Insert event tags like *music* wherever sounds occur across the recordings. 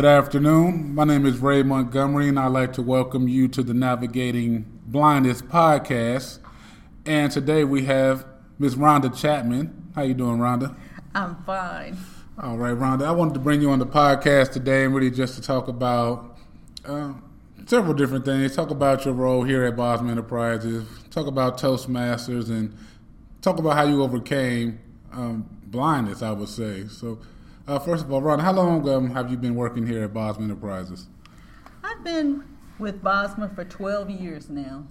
Good afternoon. My name is Ray Montgomery, and I'd like to welcome you to the Navigating Blindness podcast. And today we have Miss Rhonda Chapman. How you doing, Rhonda? I'm fine. All right, Rhonda. I wanted to bring you on the podcast today, and really just to talk about uh, several different things. Talk about your role here at Bosma Enterprises. Talk about Toastmasters, and talk about how you overcame um, blindness. I would say so. Uh, first of all, Ron, how long um, have you been working here at Bosma Enterprises? I've been with Bosma for 12 years now.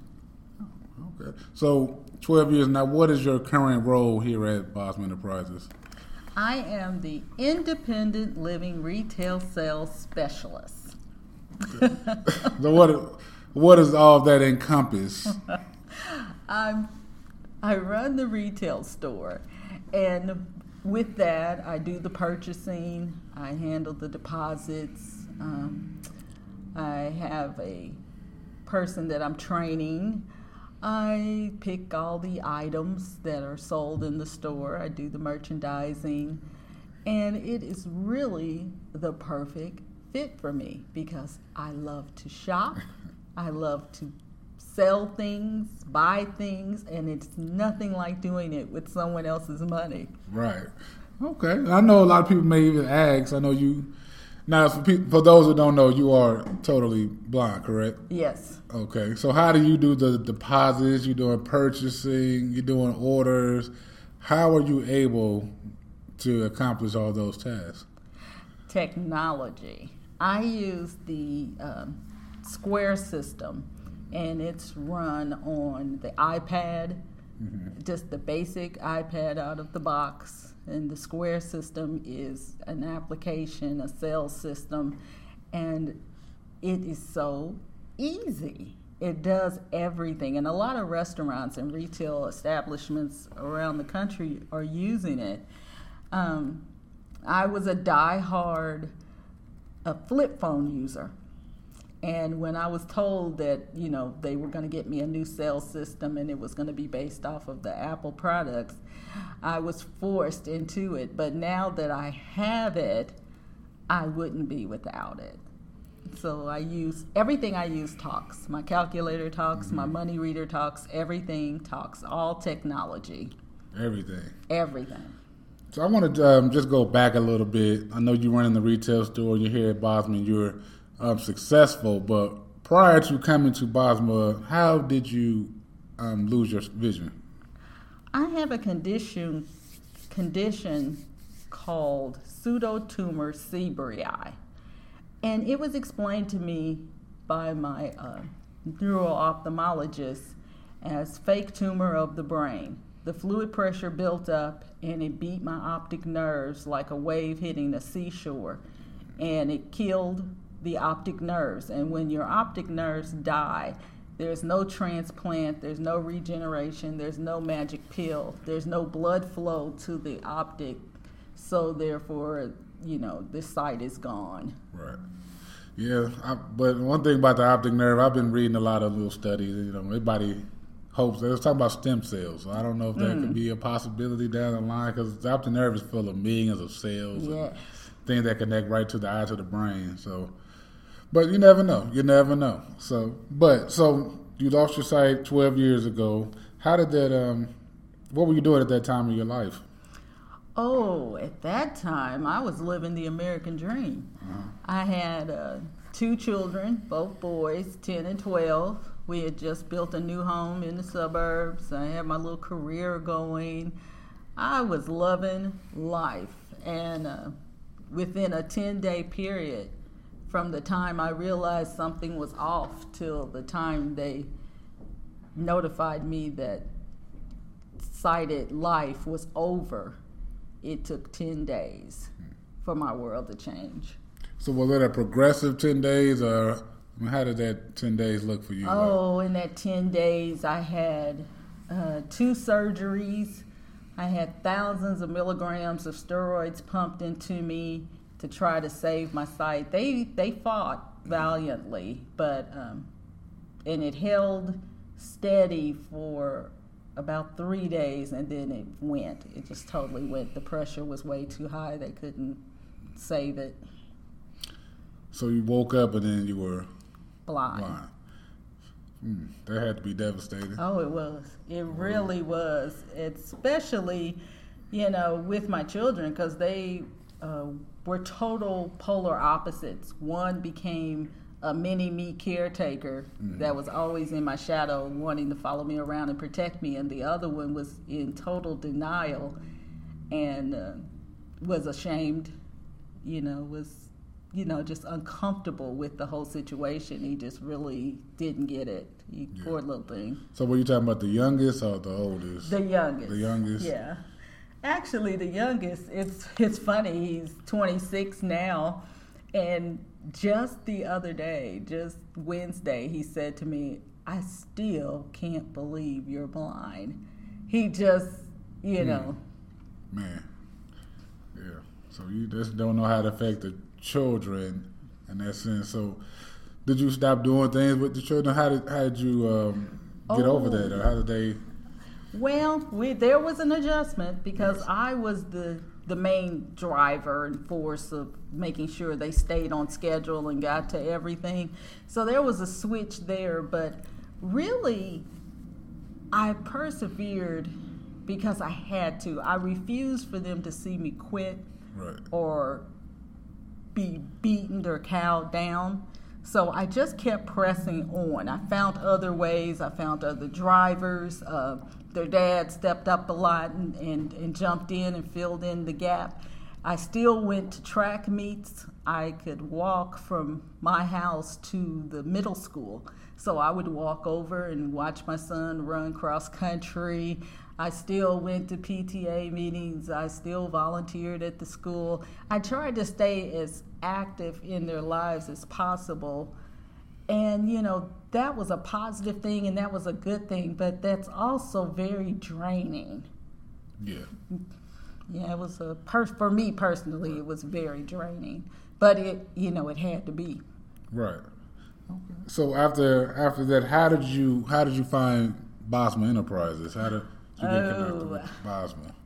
Okay. So, 12 years now, what is your current role here at Bosma Enterprises? I am the independent living retail sales specialist. Okay. *laughs* so, what, what does all that encompass? *laughs* I'm, I run the retail store, and with that, I do the purchasing, I handle the deposits. Um, I have a person that I'm training. I pick all the items that are sold in the store. I do the merchandising. And it is really the perfect fit for me because I love to shop. I love to sell things, buy things, and it's nothing like doing it with someone else's money. Right. Okay. I know a lot of people may even ask. I know you. Now, for, people, for those who don't know, you are totally blind, correct? Yes. Okay. So, how do you do the deposits? You're doing purchasing. You're doing orders. How are you able to accomplish all those tasks? Technology. I use the um, Square system and it's run on the iPad, mm-hmm. just the basic iPad out of the box. And the Square system is an application, a sales system, and it is so easy. It does everything. And a lot of restaurants and retail establishments around the country are using it. Um, I was a die-hard a flip phone user. And when I was told that, you know, they were going to get me a new sales system and it was going to be based off of the Apple products, I was forced into it. But now that I have it, I wouldn't be without it. So I use everything I use talks. My calculator talks, mm-hmm. my money reader talks, everything talks, all technology. Everything. Everything. So I want to um, just go back a little bit. I know you run in the retail store, you're here at Bosma, you're um, successful. But prior to coming to Bosma, how did you um, lose your vision? I have a condition condition called pseudotumor cerebri, and it was explained to me by my uh, neuro-ophthalmologist as fake tumor of the brain. The fluid pressure built up and it beat my optic nerves like a wave hitting a seashore, and it killed the optic nerves. And when your optic nerves die, there's no transplant, there's no regeneration, there's no magic pill, there's no blood flow to the optic. So therefore, you know, this sight is gone. Right. Yeah, I, but one thing about the optic nerve, I've been reading a lot of little studies. You know, everybody hopes they was talking about stem cells. I don't know if that mm. could be a possibility down the line because the optic nerve is full of millions of cells, yes. things that connect right to the eye to the brain. So but you never know. You never know. So, but so you lost your sight 12 years ago. How did that? Um, what were you doing at that time of your life? Oh, at that time, I was living the American dream. Uh-huh. I had uh, two children, both boys, 10 and 12. We had just built a new home in the suburbs. I had my little career going. I was loving life. And uh, within a 10 day period, from the time I realized something was off till the time they notified me that sighted life was over, it took 10 days for my world to change. So was it a progressive 10 days or how did that 10 days look for you? Oh, in that 10 days, I had uh, two surgeries. I had thousands of milligrams of steroids pumped into me to try to save my sight. They they fought valiantly, but um, and it held steady for about three days, and then it went. It just totally went. The pressure was way too high. They couldn't save it. So you woke up and then you were blind. blind. Mm, that had to be devastating. Oh, it was. It really was. Especially, you know, with my children because they uh, were total polar opposites. One became a mini me caretaker that was always in my shadow, wanting to follow me around and protect me, and the other one was in total denial and uh, was ashamed. You know, was you know just uncomfortable with the whole situation. He just really didn't get it. He, Poor little thing. So were you talking about the youngest or the oldest? The youngest. The youngest? Yeah. Actually, the youngest. It's it's funny. He's 26 now, and just the other day, just Wednesday, he said to me, "I still can't believe you're blind." He just, you know, Man. Yeah. So you just don't know how to affect the children in that sense. So did you stop doing things with the children? How did how did you um, get over Oh. that, or how did they? Well, we there was an adjustment because I was the the main driver and force of making sure they stayed on schedule and got to everything. So there was a switch there, but really I persevered because I had to. I refused for them to see me quit Right. or be beaten or cowed down. So I just kept pressing on. I found other ways. I found other drivers. Uh, their dad stepped up a lot and, and, and jumped in and filled in the gap. I still went to track meets. I could walk from my house to the middle school. So I would walk over and watch my son run cross country. I still went to PTA meetings. I still volunteered at the school. I tried to stay as active in their lives as possible. And, you know, that was a positive thing and that was a good thing, but that's also very draining. Yeah. Yeah, it was a per- for me personally, it was very draining. But it, you know, it had to be. Right. Okay. So after after that, how did you how did you find Bosma Enterprises? How did you get connected Oh.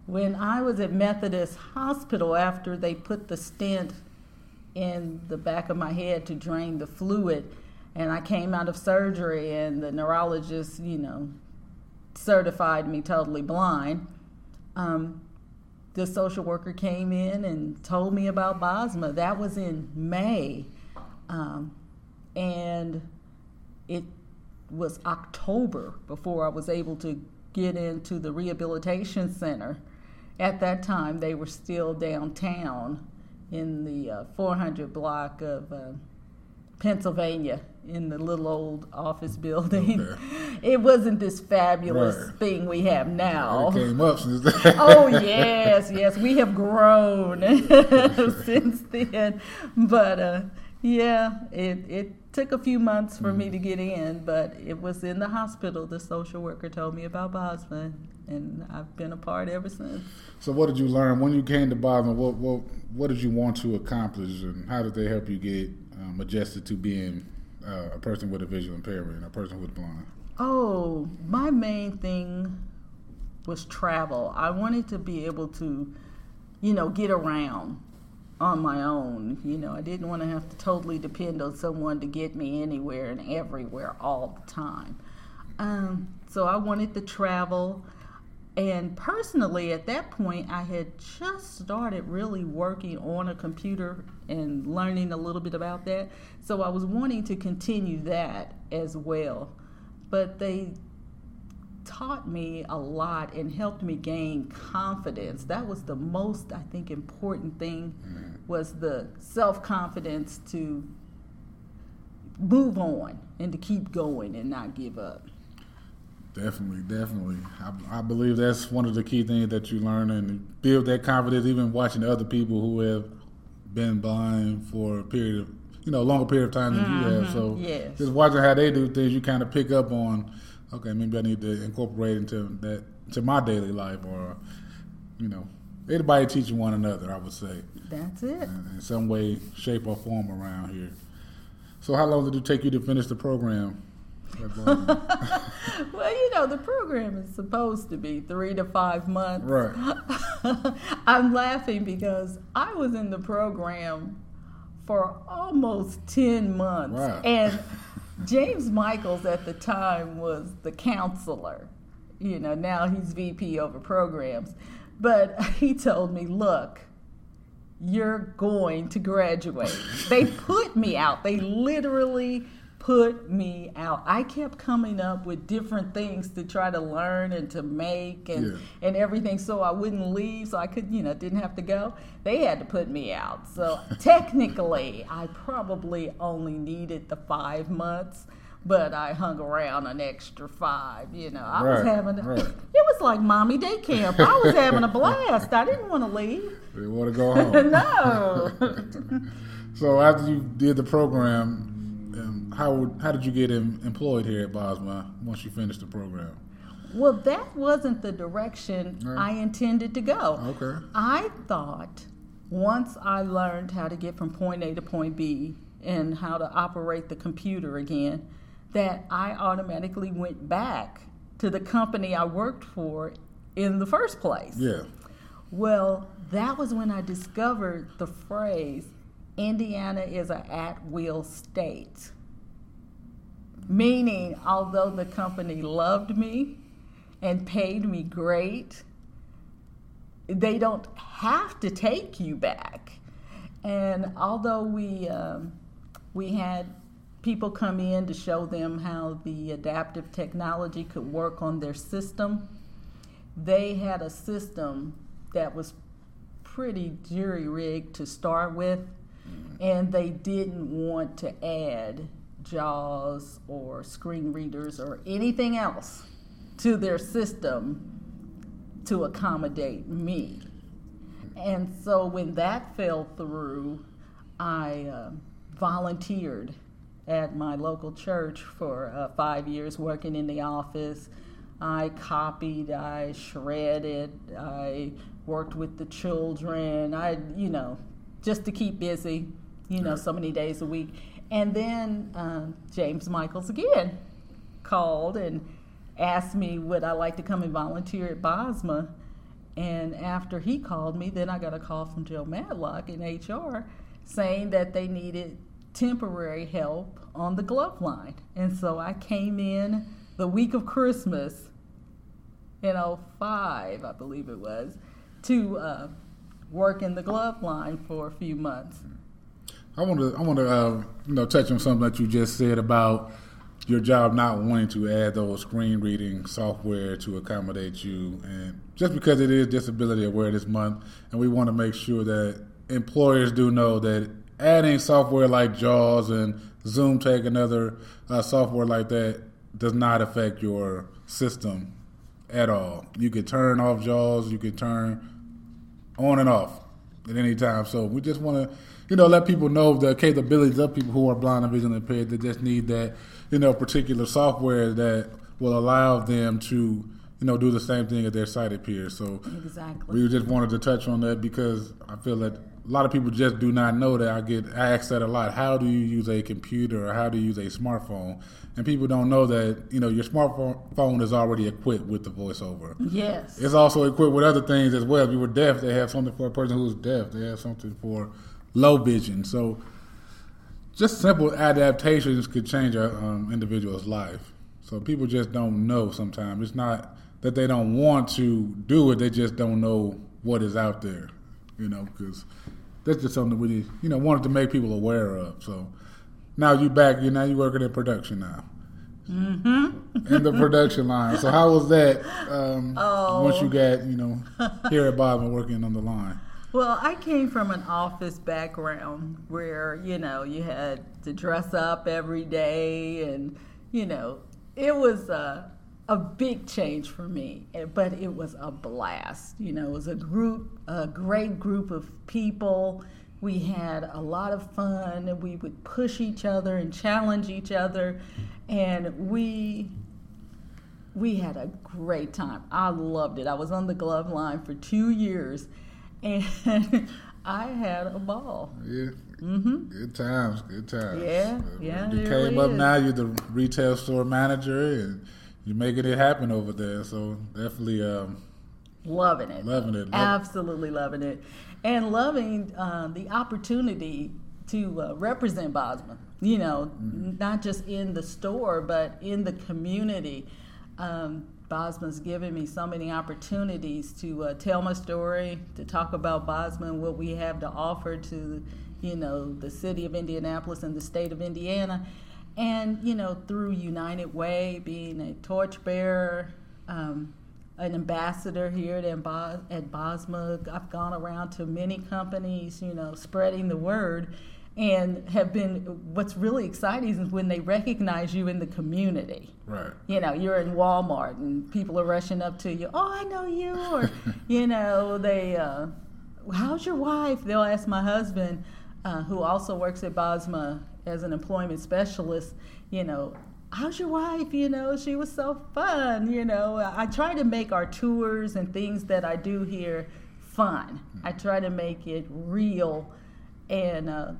When I was at Methodist Hospital, after they put the stent in the back of my head to drain the fluid, and I came out of surgery, and the neurologist, you know, certified me totally blind. Um, the social worker came in and told me about Bosma. That was in May. Um, and it was October before I was able to get into the rehabilitation center. At that time, they were still downtown in the uh, 400 block of uh, Pennsylvania in the little old office building. Okay. *laughs* It wasn't this fabulous Right. thing we have now. It came up since then. *laughs* Oh yes, yes, we have grown *laughs* since then. But uh, yeah, it it took a few months for me to get in, but it was in the hospital. The social worker told me about Bosma, and I've been a part ever since. So what did you learn when you came to Bosma? What what what did you want to accomplish, and how did they help you get um, adjusted to being uh, a person with a visual impairment, a person who's blind? Oh, my main thing was travel. I wanted to be able to, you know, get around on my own. You know, I didn't want to have to totally depend on someone to get me anywhere and everywhere all the time. Um, so I wanted to travel. And personally, at that point, I had just started really working on a computer and learning a little bit about that. So I was wanting to continue that as well. But they taught me a lot and helped me gain confidence. That was the most, I think, important thing was the self-confidence to move on and to keep going and not give up. Definitely, definitely. I, I believe that's one of the key things that you learn and build that confidence. Even watching other people who have been blind for a period of, you know, a longer period of time than you have. Mm-hmm. So yes. just watching how they do things, you kind of pick up on. Okay, maybe I need to incorporate into that to my daily life, or you know, everybody teaching one another. I would say That's it. Uh, in some way, shape, or form around here. So, how long did it take you to finish the program? *laughs* well, you know, the program is supposed to be three to five months. right. *laughs* I'm laughing because I was in the program for almost 10 months. Wow. And *laughs* James Michaels at the time was the counselor. You know, now he's VP over programs. But *laughs* he told me, look, you're going to graduate. they put me out. They literally put me out. I kept coming up with different things to try to learn and to make and Yeah. and everything so I wouldn't leave so I could, you know, didn't have to go. They had to put me out. So *laughs* technically, I probably only needed the 5 months. But I hung around an extra five, you know. I was Right, having, right. *laughs* it was like mommy day camp. I was having a *laughs* blast. I didn't want to leave. Didn't want to go home. *laughs* no. *laughs* so after you did the program, um, how how did you get em- employed here at Bosma once you finished the program? Well, that wasn't the direction. I intended to go. Okay. I thought once I learned how to get from point A to point B and how to operate the computer again, that I automatically went back to the company I worked for in the first place. Yeah. Well, that was when I discovered the phrase Indiana is a at will state. Meaning, although the company loved me and paid me great, they don't have to take you back. And although we um, we had people come in to show them how the adaptive technology could work on their system, they had a system that was pretty jury rigged to start with, and they didn't want to add JAWS or screen readers or anything else to their system to accommodate me. And so when that fell through, I uh, volunteered at my local church for uh, five years working in the office. I copied, I shredded, I worked with the children. I, you know, just to keep busy, you know, so many days a week. And then um, James Michaels again called and asked me would I like to come and volunteer at Bosma. And after he called me, then I got a call from Joe Madlock in HR saying that they needed temporary help on the glove line. And so I came in the week of Christmas in 05, I believe it was, to uh, work in the glove line for a few months. I want to I want to uh, you know touch on something that you just said about your job not wanting to add those screen reading software to accommodate you, and just because it is Disability Awareness Month, and we want to make sure that employers do know that adding software like JAWS and ZoomText and other uh, software like that does not affect your system at all. You could turn off JAWS, you could turn on and off at any time. So we just want to, you know, let people know the capabilities of people who are blind and visually impaired. They just need that, you know, particular software that will allow them to, you know, do the same thing as their sighted peers. So Exactly. we just wanted to touch on that because I feel that a lot of people just do not know that. I get asked that a lot. How do you use a computer or how do you use a smartphone? And people don't know that, you know, your smartphone is already equipped with the voiceover. yes. It's also equipped with other things as well. If you were deaf, they have something for a person who's deaf. They have something for low vision. So, just simple adaptations could change an um, individual's life. So people just don't know sometimes. It's not that they don't want to do it; they just don't know what is out there. You know, because that's just something we you know wanted to make people aware of. So now you back. You now you working in production now. Mm-hmm. in the production line. So how was that um, Oh. once you got you know here at Bob and working on the line? Well, I came from an office background where, you know, you had to dress up every day and, you know, it was a, a big change for me, eh, but it was a blast. You know, it was a group, a great group of people. We had a lot of fun and we would push each other and challenge each other. And we we had a great time. I loved it. I was on the glove line for two years, *laughs* and I had a ball. Yeah. Mm-hmm. Good times, good times. Yeah, Uh, yeah, You came really up is. now. You're the retail store manager, and you're making it happen over there. So definitely um, Loving it. loving it. Absolutely loving it. And loving uh, the opportunity to uh, represent Bosma. You know, mm-hmm. not just in the store, but in the community. Um, Bosma's given me so many opportunities to uh, tell my story, to talk about Bosma and what we have to offer to, you know, the city of Indianapolis and the state of Indiana. And, you know, through United Way, being a torchbearer, um, an ambassador here at, at Bosma, I've gone around to many companies, you know, spreading the word and have been what's really exciting is when they recognize you in the community. Right. You know you're in walmart and people are rushing up to you oh i know you or *laughs* you know they uh, how's your wife? They'll ask my husband uh, who also works at bosma as an employment specialist you know how's your wife? You know she was so fun you know. I try to make our tours and things that i do here fun. I try to make it real and uh,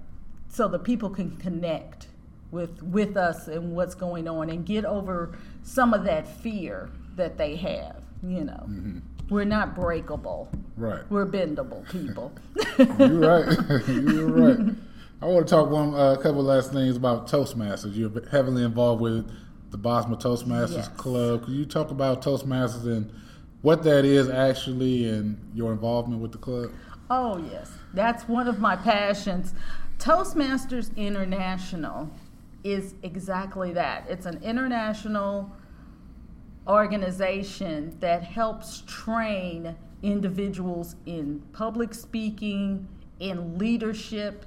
so the people can connect with with us and what's going on and get over some of that fear that they have you know. Mm-hmm. we're not breakable. Right. We're bendable people. *laughs* You're right. *laughs* You're right i want to talk one a uh, couple last things about toastmasters. You're heavily involved with the bosma toastmasters yes. club. Could you talk about toastmasters and what that is actually and your involvement with the club? Oh yes. That's one of my passions. Toastmasters International is exactly that. It's an international organization that helps train individuals in public speaking, in leadership,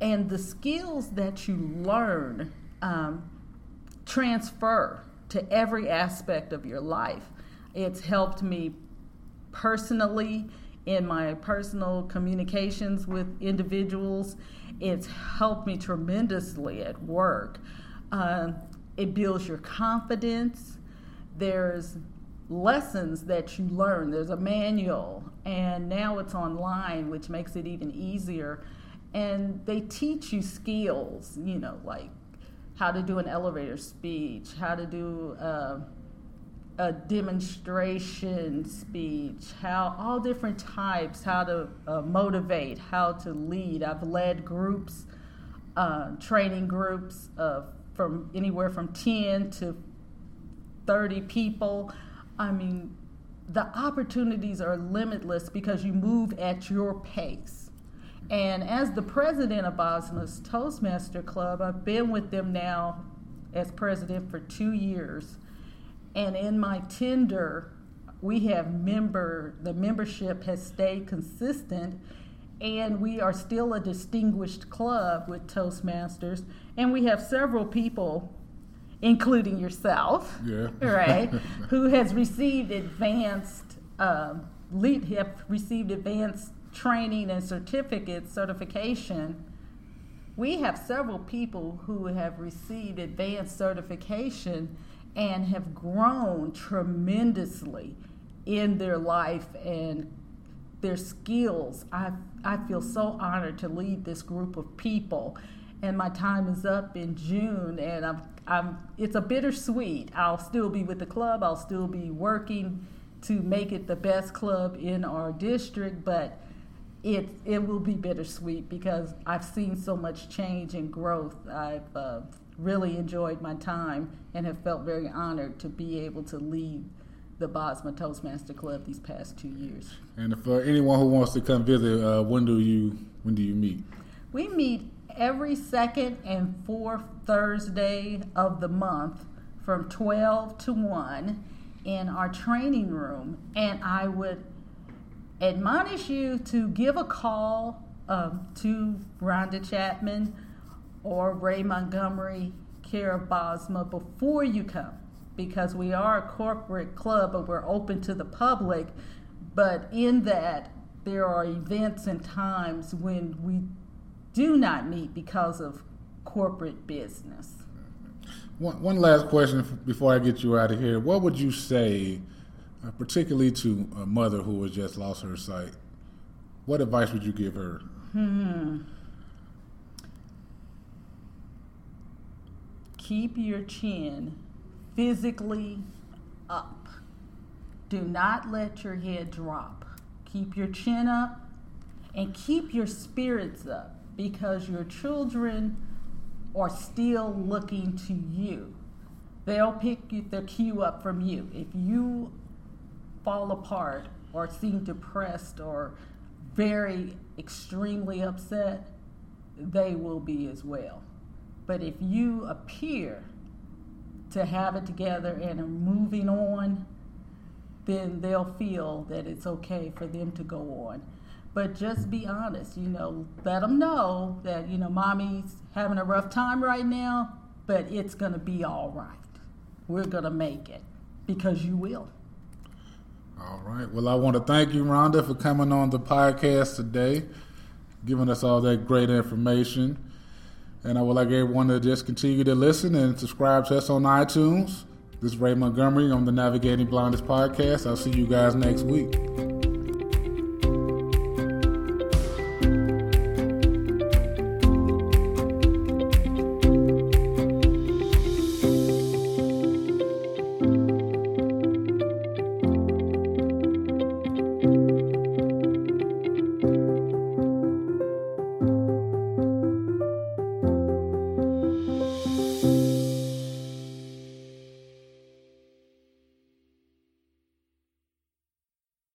and the skills that you learn um, transfer to every aspect of your life. It's helped me personally in my personal communications with individuals. It's helped me tremendously at work. Uh, it builds your confidence. There's lessons that you learn. There's a manual, and now it's online, which makes it even easier. And they teach you skills, you know, like how to do an elevator speech, how to do uh, a demonstration speech, how all different types, how to uh, motivate, how to lead. I've led groups, uh, training groups uh, from anywhere from 10 to 30 people. I mean, the opportunities are limitless because you move at your pace. And as the president of Bosma's Toastmaster Club, I've been with them now as president for two years and in my tender, we have member, the membership has stayed consistent and we are still a distinguished club with Toastmasters. And we have several people, including yourself, yeah. *laughs* right, *laughs* who has received advanced, uh, lead, have received advanced training and certificate certification. We have several people who have received advanced certification and have grown tremendously in their life and their skills. I, I feel so honored to lead this group of people. And my time is up in June, and I'm, I'm, it's a bittersweet. I'll still be with the club, I'll still be working to make it the best club in our district, but it, it will be bittersweet because I've seen so much change and growth. I've uh, really enjoyed my time and have felt very honored to be able to lead the Bosma Toastmaster Club these past two years. And for anyone who wants to come visit, uh, when do you when do you meet? We meet every second and fourth Thursday of the month from 12 to 1 in our training room. And I would admonish you to give a call um, to Rhonda Chapman or Ray Montgomery of Bosma before you come because we are a corporate club, but we're open to the public. But in that, there are events and times when we do not meet because of corporate business. One, one last question before I get you out of here. What would you say, particularly to a mother who has just lost her sight? What advice would you give her? Hmm. keep your chin physically up. Do not let your head drop. Keep your chin up and keep your spirits up because your children are still looking to you. They'll pick their cue up from you. If you fall apart or seem depressed or very extremely upset, they will be as well. But if you appear to have it together and are moving on, then they'll feel that it's okay for them to go on. But just be honest, you know, let them know that, you know, mommy's having a rough time right now, but it's going to be all right. We're going to make it because you will. All right. Well, I want to thank you, Rhonda, for coming on the podcast today, giving us all that great information. And I would like everyone to just continue to listen and subscribe to us on iTunes. This is Ray Montgomery on the Navigating Blindness podcast. I'll see you guys next week.